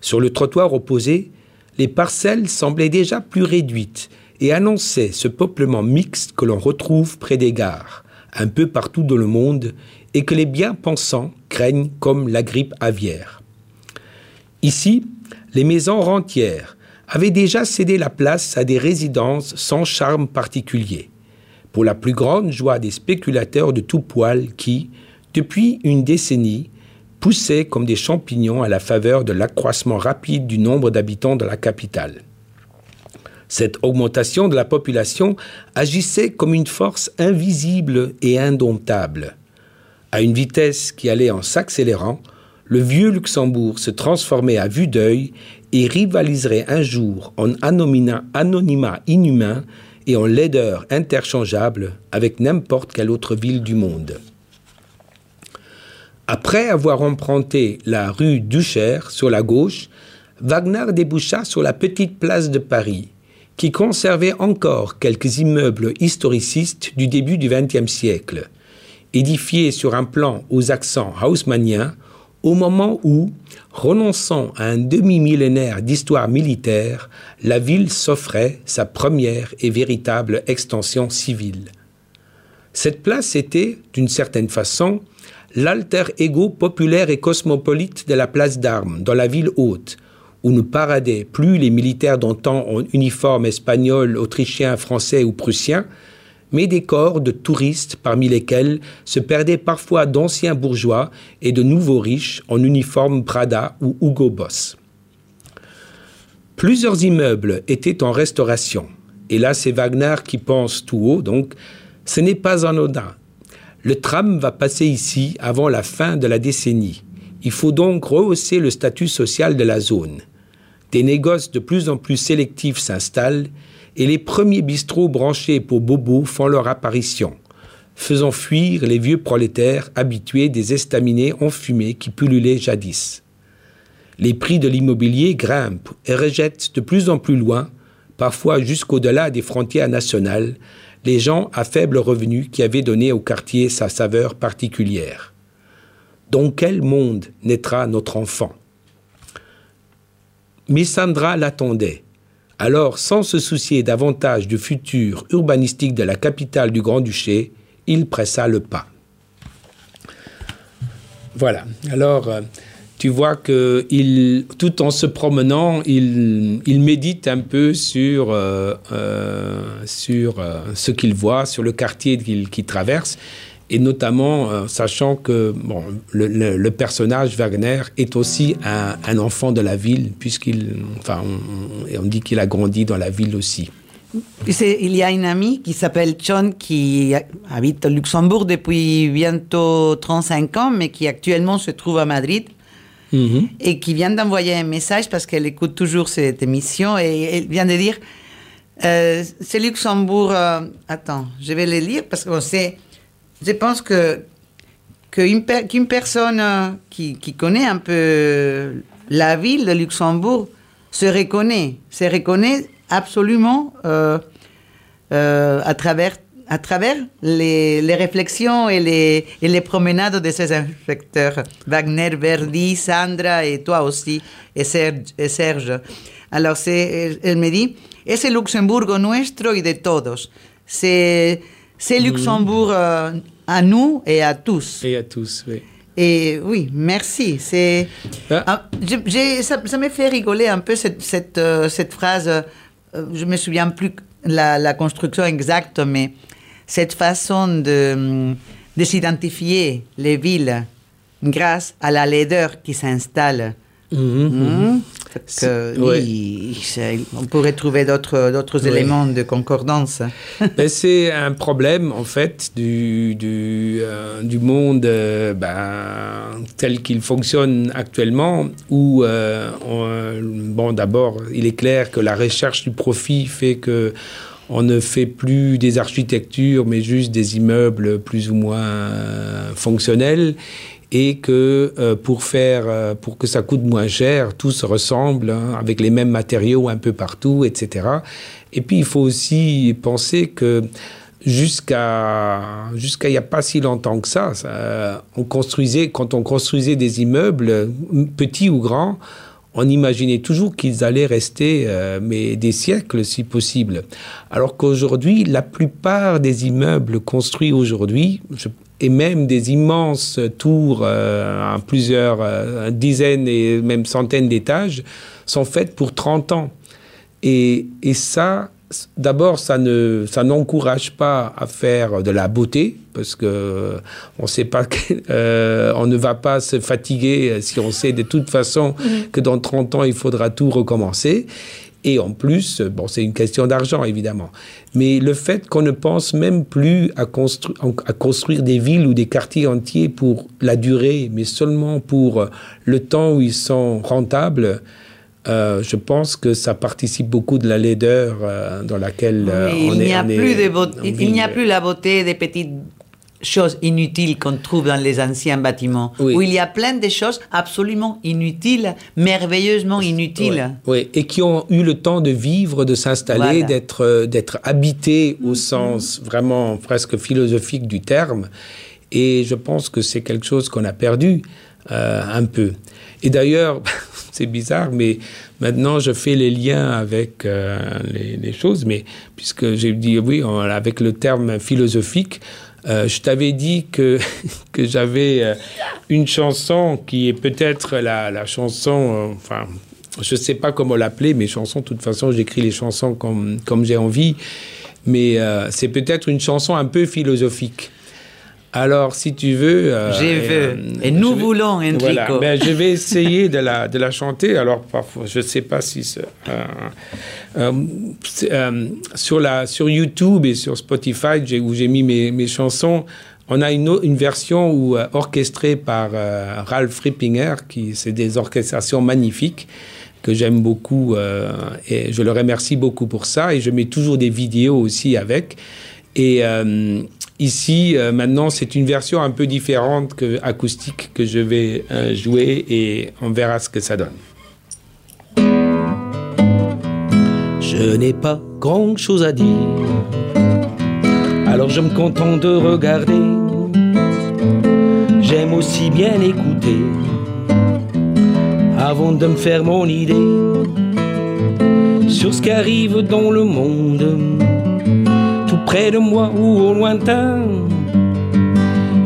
Sur le trottoir opposé, les parcelles semblaient déjà plus réduites et annonçaient ce peuplement mixte que l'on retrouve près des gares, un peu partout dans le monde, et que les bien-pensants craignent comme la grippe aviaire. Ici, les maisons rentières avaient déjà cédé la place à des résidences sans charme particulier pour la plus grande joie des spéculateurs de tout poil qui, depuis une décennie, poussaient comme des champignons à la faveur de l'accroissement rapide du nombre d'habitants de la capitale. Cette augmentation de la population agissait comme une force invisible et indomptable. À une vitesse qui allait en s'accélérant, le vieux Luxembourg se transformait à vue d'œil et rivaliserait un jour en anonymat inhumain et en laideur interchangeable avec n'importe quelle autre ville du monde. Après avoir emprunté la rue Ducher sur la gauche, Wagner déboucha sur la petite place de Paris, qui conservait encore quelques immeubles historicistes du début du XXe siècle, édifiés sur un plan aux accents haussmanniens, au moment où, renonçant à un demi-millénaire d'histoire militaire, la ville s'offrait sa première et véritable extension civile. Cette place était, d'une certaine façon, l'alter ego populaire et cosmopolite de la place d'armes, dans la ville haute, où ne paradaient plus les militaires d'antan en uniforme espagnol, autrichien, français ou prussien, mais des corps de touristes parmi lesquels se perdaient parfois d'anciens bourgeois et de nouveaux riches en uniforme Prada ou Hugo Boss. Plusieurs immeubles étaient en restauration, et là c'est Wagner qui pense tout haut, donc ce n'est pas anodin. Le tram va passer ici avant la fin de la décennie. Il faut donc rehausser le statut social de la zone. Des négoces de plus en plus sélectifs s'installent et les premiers bistrots branchés pour bobos font leur apparition, faisant fuir les vieux prolétaires habitués des estaminets enfumés qui pullulaient jadis. Les prix de l'immobilier grimpent et rejettent de plus en plus loin, parfois jusqu'au-delà des frontières nationales, les gens à faible revenu qui avaient donné au quartier sa saveur particulière. Dans quel monde naîtra notre enfant? Sandra l'attendait. Alors, sans se soucier davantage du futur urbanistique de la capitale du Grand-Duché, il pressa le pas. Voilà. Alors, euh, tu vois que tout en se promenant, il, il médite un peu sur, euh, euh, sur ce qu'il voit, sur le quartier qu'il traverse et notamment euh, sachant que bon, le, le, le, personnage Wagner est aussi un, un enfant de la ville, puisqu'il, enfin, on, on dit qu'il a grandi dans la ville aussi. Il y a une amie qui s'appelle John qui habite au Luxembourg depuis bientôt 35 ans, mais qui actuellement se trouve à Madrid. Mm -hmm. Et qui vient d'envoyer un message parce qu'elle écoute toujours cette émission et elle vient de dire euh, c'est Luxembourg. Euh, attends, je vais le lire parce que c'est je pense que qu'une qu personne qui, qui, connaît un peu la ville de Luxembourg se reconnaît, se reconnaît absolument euh, euh, à travers à travers les, les, réflexions et les, et les promenades de ces inspecteurs, Wagner, Verdi, Sandra et toi aussi, et Serge. Et Serge. Alors, elle me dit, es el Luxemburgo nuestro y de todos. C'est Luxembourg euh, à nous et à tous. Et à tous, oui. Et oui, merci. C'est, ah. Ah, ça, ça me fait rigoler un peu cette, cette, euh, cette phrase. Euh, je me souviens plus la, la construction exacte, mais cette façon de, de s'identifier les villes grâce à la laideur qui s'installe. Mmh, mmh. Que, oui, on pourrait trouver d'autres, oui. éléments de concordance. Ben, c'est un problème, en fait, du, du, euh, du monde euh, ben, tel qu'il fonctionne actuellement, où, euh, on, bon, d'abord, il est clair que la recherche du profit fait que on ne fait plus des architectures, mais juste des immeubles plus ou moins fonctionnels et que euh, pour faire euh, pour que ça coûte moins cher, tout se ressemble hein, avec les mêmes matériaux un peu partout, etc. Et puis il faut aussi penser que jusqu'à jusqu'à il n'y a pas si longtemps que ça, ça, on construisait quand on construisait des immeubles petits ou grands, on imaginait toujours qu'ils allaient rester euh, mais des siècles si possible. Alors qu'aujourd'hui, la plupart des immeubles construits aujourd'hui, je et même des immenses tours euh, à plusieurs euh, dizaines et même centaines d'étages sont faites pour 30 ans. Et, et ça, d'abord, ça ne, ça n'encourage pas à faire de la beauté, parce que on sait pas, que, euh, on ne va pas se fatiguer si on sait de toute façon que dans 30 ans, il faudra tout recommencer. Et en plus, bon, c'est une question d'argent, évidemment. Mais le fait qu'on ne pense même plus à, constru à, construire des villes ou des quartiers entiers pour la durée, mais seulement pour le temps où ils sont rentables, euh, je pense que ça participe beaucoup de la laideur euh, dans laquelle euh, on il est. A plus de il n'y a plus la beauté des petites choses inutiles qu'on trouve dans les anciens bâtiments, oui. où il y a plein de choses absolument inutiles, merveilleusement inutiles. Oui, oui. et qui ont eu le temps de vivre, de s'installer, voilà. d'être, d'être habités au sens vraiment presque philosophique du terme. Et je pense que c'est quelque chose qu'on a perdu euh, un peu. Et d'ailleurs, c'est bizarre, mais maintenant je fais les liens avec euh, les, choses, mais puisque j'ai dit oui, avec le terme philosophique, euh, je t'avais dit que, que j'avais une chanson qui est peut-être la, la, chanson, enfin, je ne sais pas comment l'appeler, mes chansons, de toute façon, j'écris les chansons comme, comme j'ai envie, mais c'est peut-être une chanson un peu philosophique. Alors, si tu veux... Euh, je veux. Euh, et nous voulons, Enrico. Voilà. Ben, je vais essayer de la, de la chanter. Alors, parfois, je ne sais pas si... Euh, sur, la, sur YouTube et sur Spotify, où j'ai mis mes, mes, chansons, on a une, une version où, orchestrée par Ralph Rippinger, qui c'est des orchestrations magnifiques que j'aime beaucoup et je le remercie beaucoup pour ça. Et je mets toujours des vidéos aussi avec. Et Ici, euh, maintenant, c'est une version un peu différente que acoustique que je vais euh, jouer et on verra ce que ça donne. Je n'ai pas grand chose à dire, alors je me contente de regarder. J'aime aussi bien écouter avant de me faire mon idée sur ce qui arrive dans le monde près de moi ou au lointain.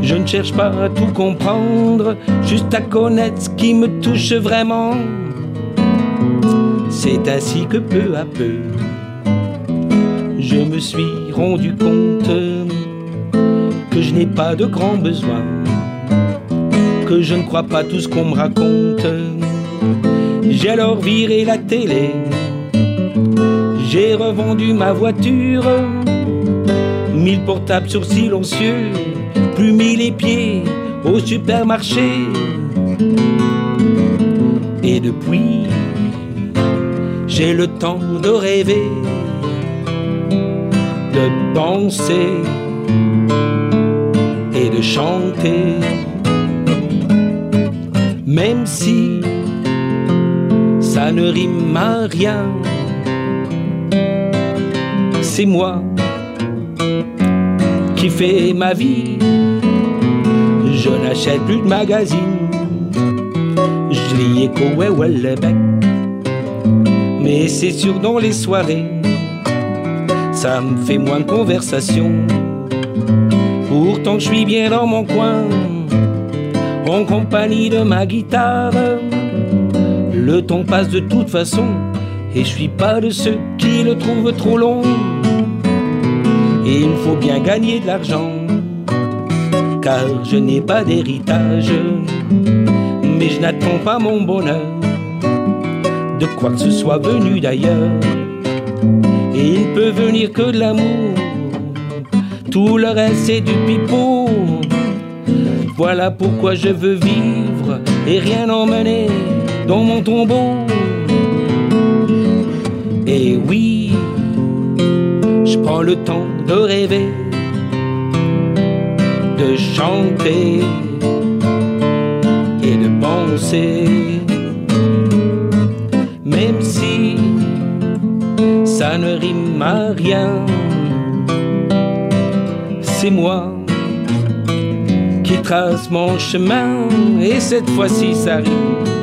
Je ne cherche pas à tout comprendre, juste à connaître ce qui me touche vraiment. C'est ainsi que peu à peu, je me suis rendu compte que je n'ai pas de grands besoins, que je ne crois pas tout ce qu'on me raconte. J'ai alors viré la télé, j'ai revendu ma voiture mille portables sur silencieux, plus mis les pieds au supermarché. Et depuis, j'ai le temps de rêver, de penser et de chanter. Même si ça ne rime à rien, c'est moi qui fait ma vie. Je n'achète plus de magazines, je lis bec Mais c'est sûr dans les soirées, ça me fait moins de conversation. Pourtant je suis bien dans mon coin, en compagnie de ma guitare. Le temps passe de toute façon, et je suis pas de ceux qui le trouvent trop long. Il faut bien gagner de l'argent, car je n'ai pas d'héritage. Mais je n'attends pas mon bonheur, de quoi que ce soit venu d'ailleurs. Et il ne peut venir que de l'amour, tout le reste c'est du pipeau. Voilà pourquoi je veux vivre et rien emmener dans mon tombeau. Et oui, je prends le temps de rêver, de chanter et de penser, même si ça ne rime à rien. C'est moi qui trace mon chemin et cette fois-ci ça rime.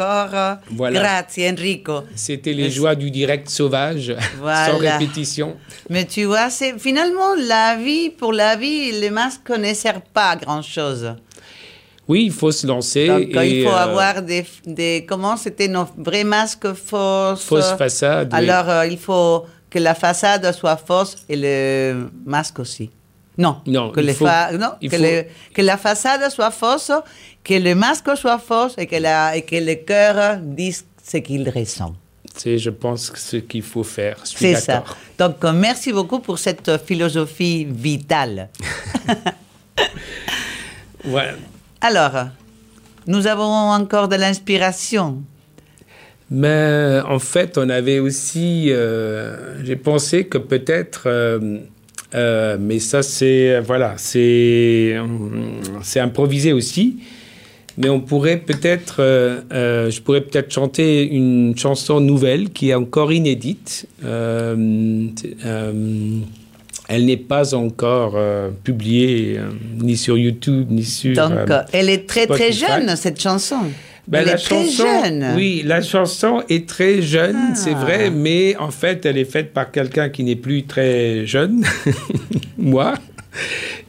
Encore. Voilà. Grazie Enrico. C'était les joies du direct sauvage, Voilà. sans répétition. Mais tu vois, c'est finalement la vie, pour la vie, les masques ne servent pas à grand chose. Oui, il faut se lancer. Donc, et, il faut euh, avoir des, des. Comment c'était nos vrais masques fausses Fausse façade, oui. Alors, euh, il faut que la façade soit fausse et le masque aussi. Non, Non, que, il les faut- fa- non, il que, faut- le- que la façade soit fausse, que le masque soit fausse et que, la, et que le cœur dise ce qu'il ressent. C'est, je pense, ce qu'il faut faire. C'est ça. Donc, euh, merci beaucoup pour cette euh, philosophie vitale. Voilà. Alors, nous avons encore de l'inspiration. Mais en fait, on avait aussi, euh, j'ai pensé que peut-être, euh, euh, mais ça c'est, voilà, c'est, c'est improvisé aussi. Mais on pourrait peut-être, euh, euh, je pourrais peut-être chanter une chanson nouvelle qui est encore inédite. Euh, elle n'est pas encore publiée ni sur YouTube ni sur. Donc, elle est très, très jeune, cette chanson. ben, elle la est très jeune. Oui, la chanson est très jeune, Ah. c'est vrai, mais en fait, elle est faite par quelqu'un qui n'est plus très jeune, moi.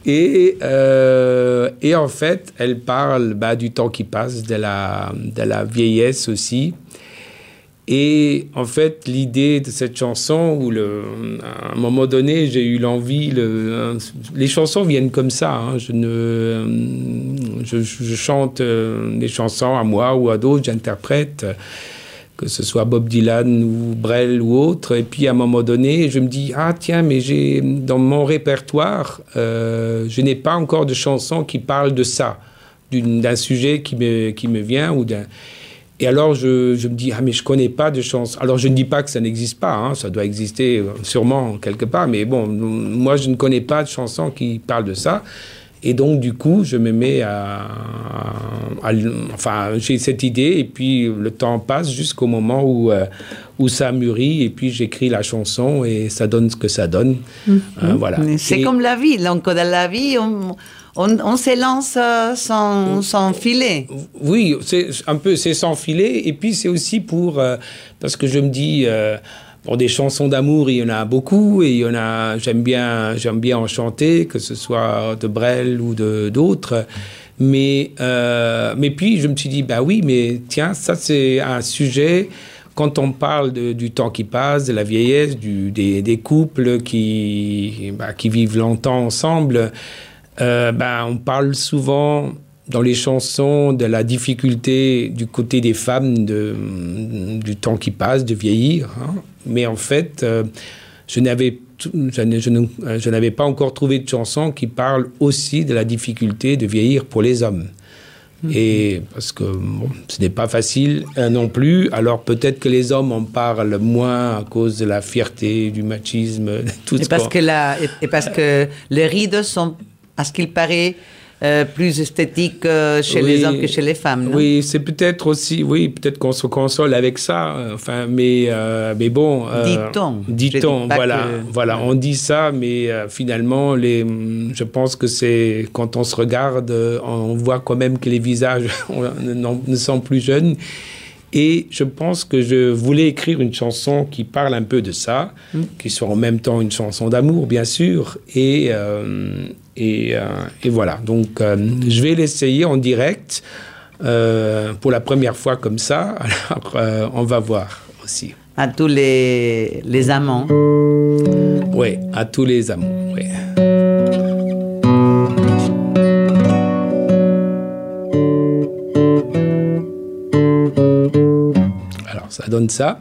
Et, euh, et en fait, elle parle bah, du temps qui passe, de la, vieillesse aussi. Et en fait, l'idée de cette chanson, où à un moment donné, j'ai eu l'envie, le, les chansons viennent comme ça. hein. je, chante euh, des chansons à moi ou à d'autres, j'interprète, que ce soit Bob Dylan ou Brel ou autre. Et puis à un moment donné, je me dis, ah tiens, mais j'ai dans mon répertoire, euh, je n'ai pas encore de chansons qui parlent de ça, d'un sujet qui me, qui me vient ou d'un... Et alors, je, je me dis, ah, mais je connais pas de chansons. Alors, je ne dis pas que ça n'existe pas, hein, ça doit exister euh, sûrement quelque part, mais bon, moi, je ne connais pas de chansons qui parlent de ça. Et donc, du coup, je me mets à. à- enfin, j'ai cette idée, et puis le temps passe jusqu'au moment où, euh, où ça mûrit, et puis j'écris la chanson, et ça donne ce que ça donne. Euh, voilà. C'est comme la vie. Donc, dans la vie, on, on, on se lance euh, sans, sans filet. Oui, c'est un peu, c'est sans filet. Et puis c'est aussi pour, euh, parce que je me dis, pour des chansons d'amour, il y en a beaucoup et il y en a, j'aime bien, j'aime bien en chanter, que ce soit de Brel ou de d'autres. Mais, euh, mais puis je me suis dit, bah oui, mais tiens, ça c'est un sujet. Quand on parle du temps qui passe, de la vieillesse, du, des, couples qui, bah, qui vivent longtemps ensemble, euh, ben, on parle souvent dans les chansons de la difficulté du côté des femmes de, du temps qui passe, de vieillir. hein. Mais en fait, euh, je n'avais je euh, je n'avais pas encore trouvé de chanson qui parle aussi de la difficulté de vieillir pour les hommes. Et parce que bon, ce n'est pas facile euh, non plus. Alors peut-être que les hommes en parlent moins à cause de la fierté, du machisme, tout Et ce parce, qu'on- que la, et- et parce que les rides sont, à ce qu'il paraît, euh, plus esthétiques euh, chez les hommes que chez les femmes. non? Oui, c'est peut-être aussi, oui, peut-être qu'on se console avec ça. euh, Enfin, mais, euh, mais bon. Dit-on. Dit-on, voilà, que- voilà. On dit ça, mais finalement, les, hum, je pense que c'est quand on se regarde, on voit quand même que les visages ne sont plus jeunes. Et je pense que je voulais écrire une chanson qui parle un peu de ça, Mm. qui soit en même temps une chanson d'amour, bien sûr. Et, euh, et, euh, et voilà. Donc, euh, je vais l'essayer en direct pour la première fois comme ça. Alors, on va voir aussi. À tous les, les amants. Oui, à tous les amants. donne ça.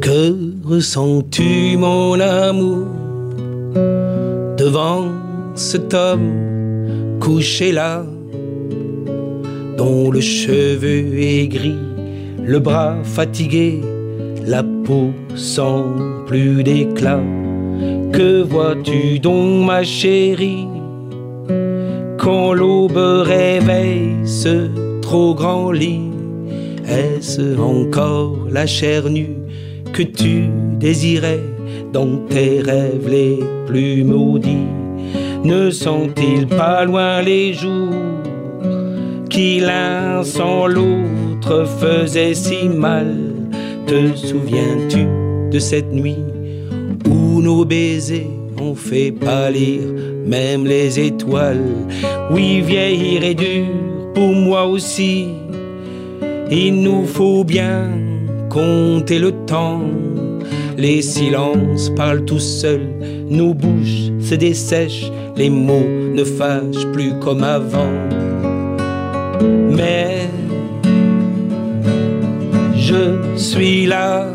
Que ressens-tu, mon amour, devant cet homme couché là, dont le cheveu est gris, le bras fatigué, la peau sans plus d'éclat? Que vois-tu donc, ma chérie, quand l'aube réveille ce trop grand lit Est-ce encore la chair nue que tu désirais dans tes rêves les plus maudits? Ne sont-ils pas loin les jours qui l'un sans l'autre faisaient si mal? Te souviens-tu de cette nuit? Nos baisers ont fait pâlir même les étoiles Oui, vieillir est dur pour moi aussi. Il nous faut bien compter le temps. Les silences parlent tout seuls, nos bouches se dessèchent, les mots ne fâchent plus comme avant. Mais je suis là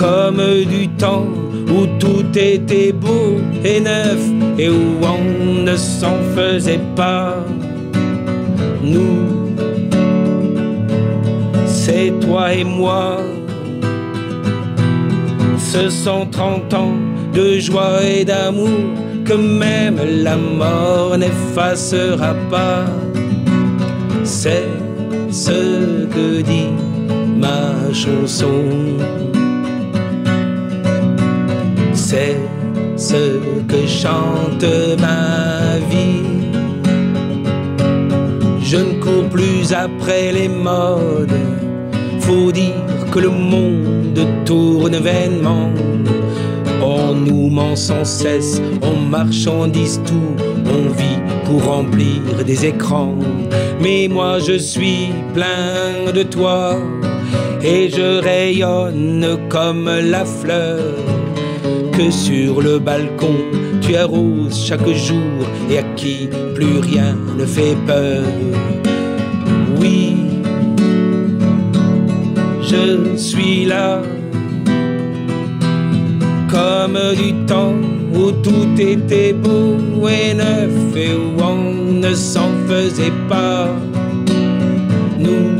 comme du temps où tout était beau et neuf et où on ne s'en faisait pas. Nous, c'est toi et moi. Ce sont trente ans de joie et d'amour que même la mort n'effacera pas. C'est ce que dit ma chanson. C'est ce que chante ma vie. Je ne cours plus après les modes. Faut dire que le monde tourne vainement. On nous ment sans cesse, on marchandise tout, on vit pour remplir des écrans. Mais moi je suis plein de toi et je rayonne comme la fleur sur le balcon tu arroses chaque jour et à qui plus rien ne fait peur. Oui, je suis là comme du temps où tout était beau et neuf et où on ne s'en faisait pas. Nous,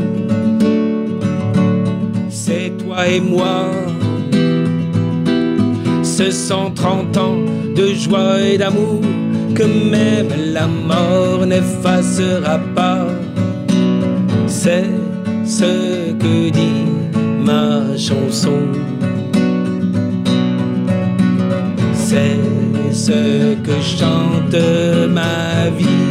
c'est toi et moi ce sont trente ans de joie et d'amour que même la mort n'effacera pas. C'est ce que dit ma chanson. C'est ce que chante ma vie.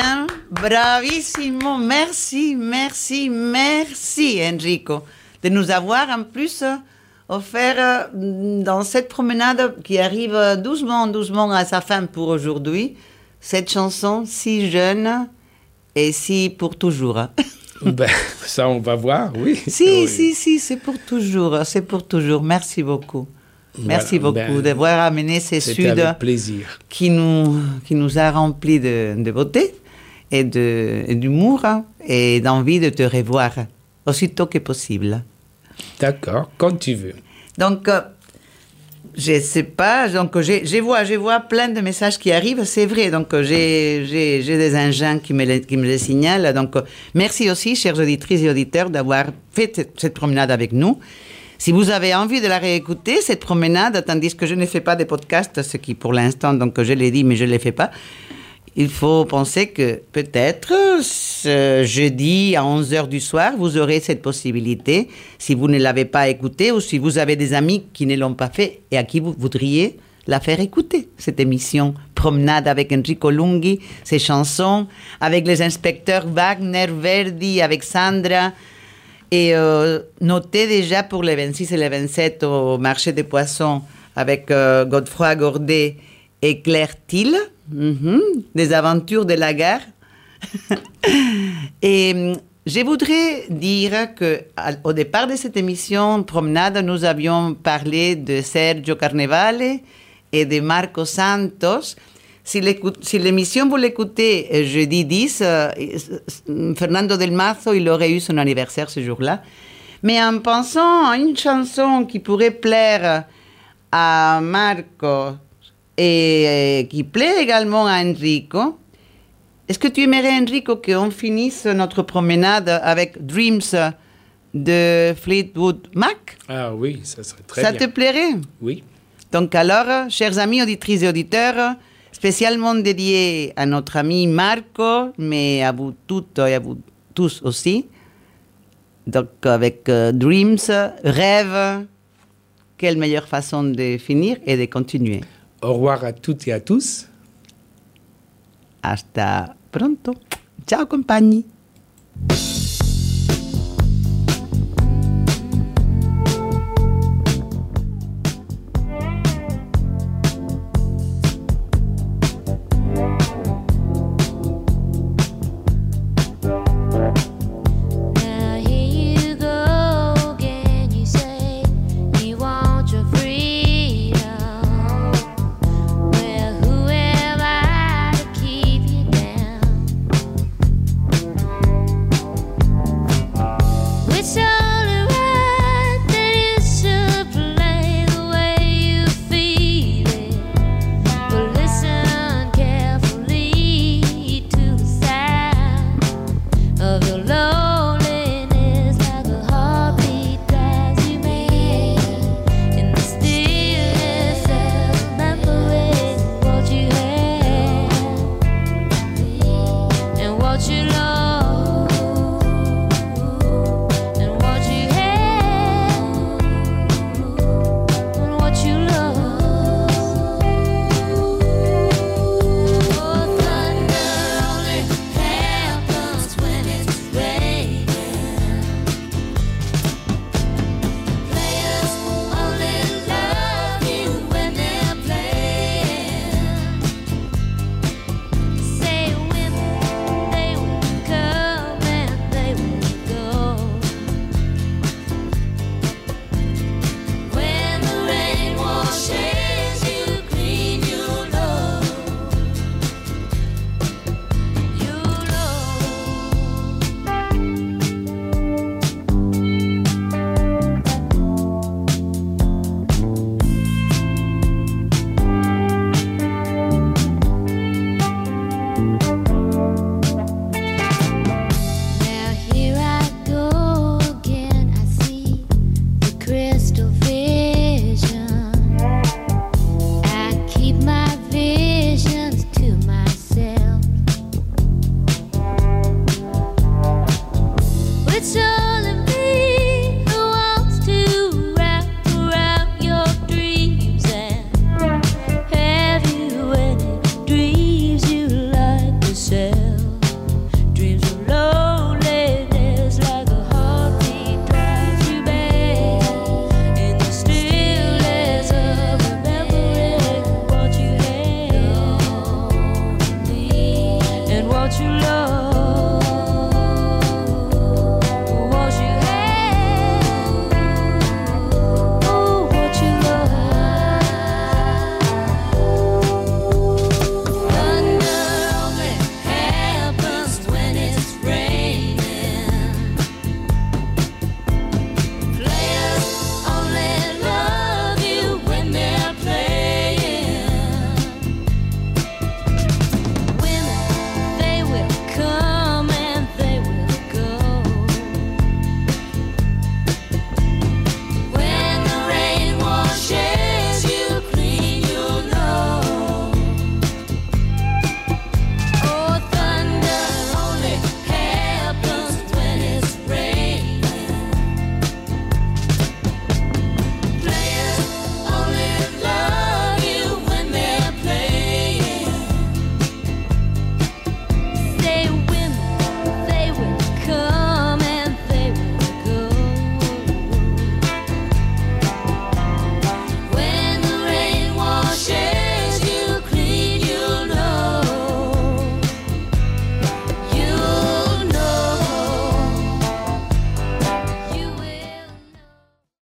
Bien, bravissimo, merci, merci, merci Enrico de nous avoir en plus offert dans cette promenade qui arrive doucement, doucement à sa fin pour aujourd'hui, cette chanson si jeune et si pour toujours. ben, ça, on va voir, oui. Si, si, si, c'est pour toujours, c'est pour toujours. Merci beaucoup. Merci beaucoup ben, d'avoir amené ces Sud plaisir. Qui, nous, qui nous a remplis de, de beauté et d'humour et d'envie de te revoir aussitôt que possible. D'accord, quand tu veux. Donc, euh, je sais pas, donc je vois, je vois plein de messages qui arrivent, c'est vrai, donc j'ai des engins qui me, qui me les signalent, donc merci aussi, chers auditrices et auditeurs, d'avoir fait cette, promenade avec nous. Si vous avez envie de la réécouter, cette promenade, tandis que je ne fais pas de podcast, ce qui pour l'instant, donc je l'ai dit, mais je ne le fais pas, il faut penser que peut-être ce jeudi à 11h du soir, vous aurez cette possibilité, si vous ne l'avez pas écouté ou si vous avez des amis qui ne l'ont pas fait et à qui vous voudriez la faire écouter, cette émission Promenade avec Enrico Lunghi, ses chansons, avec les inspecteurs Wagner, Verdi, avec Sandra. Et euh, notez déjà pour les 26 et les 27 au marché des poissons avec euh, Godefroy Gordet et Claire Thiel, mhm, des aventures de la gare. et hum, je voudrais dire que au départ de cette émission Promenade, nous avions parlé de Sergio Carnevale et de Marco Santos. Si l'émission vous l'écoutez euh, jeudi 10, euh, euh, Fernando del Mazo, il aurait eu son anniversaire ce jour-là. Mais en pensant à une chanson qui pourrait plaire à Marco et euh, qui plaît également à Enrico, est-ce que tu aimerais, Enrico, qu'on finisse notre promenade avec Dreams de Fleetwood Mac? Ah oui, ça serait très Ça bien. te plairait? Oui. Donc alors, chers amis auditrices et auditeurs, spécialement dédié à notre ami Marco, mais à vous toutes et à vous tous aussi. Donc avec euh, Dreams, Rêve, quelle meilleure façon de finir et de continuer? Au revoir à toutes et à tous. Hasta pronto. Ciao compagni.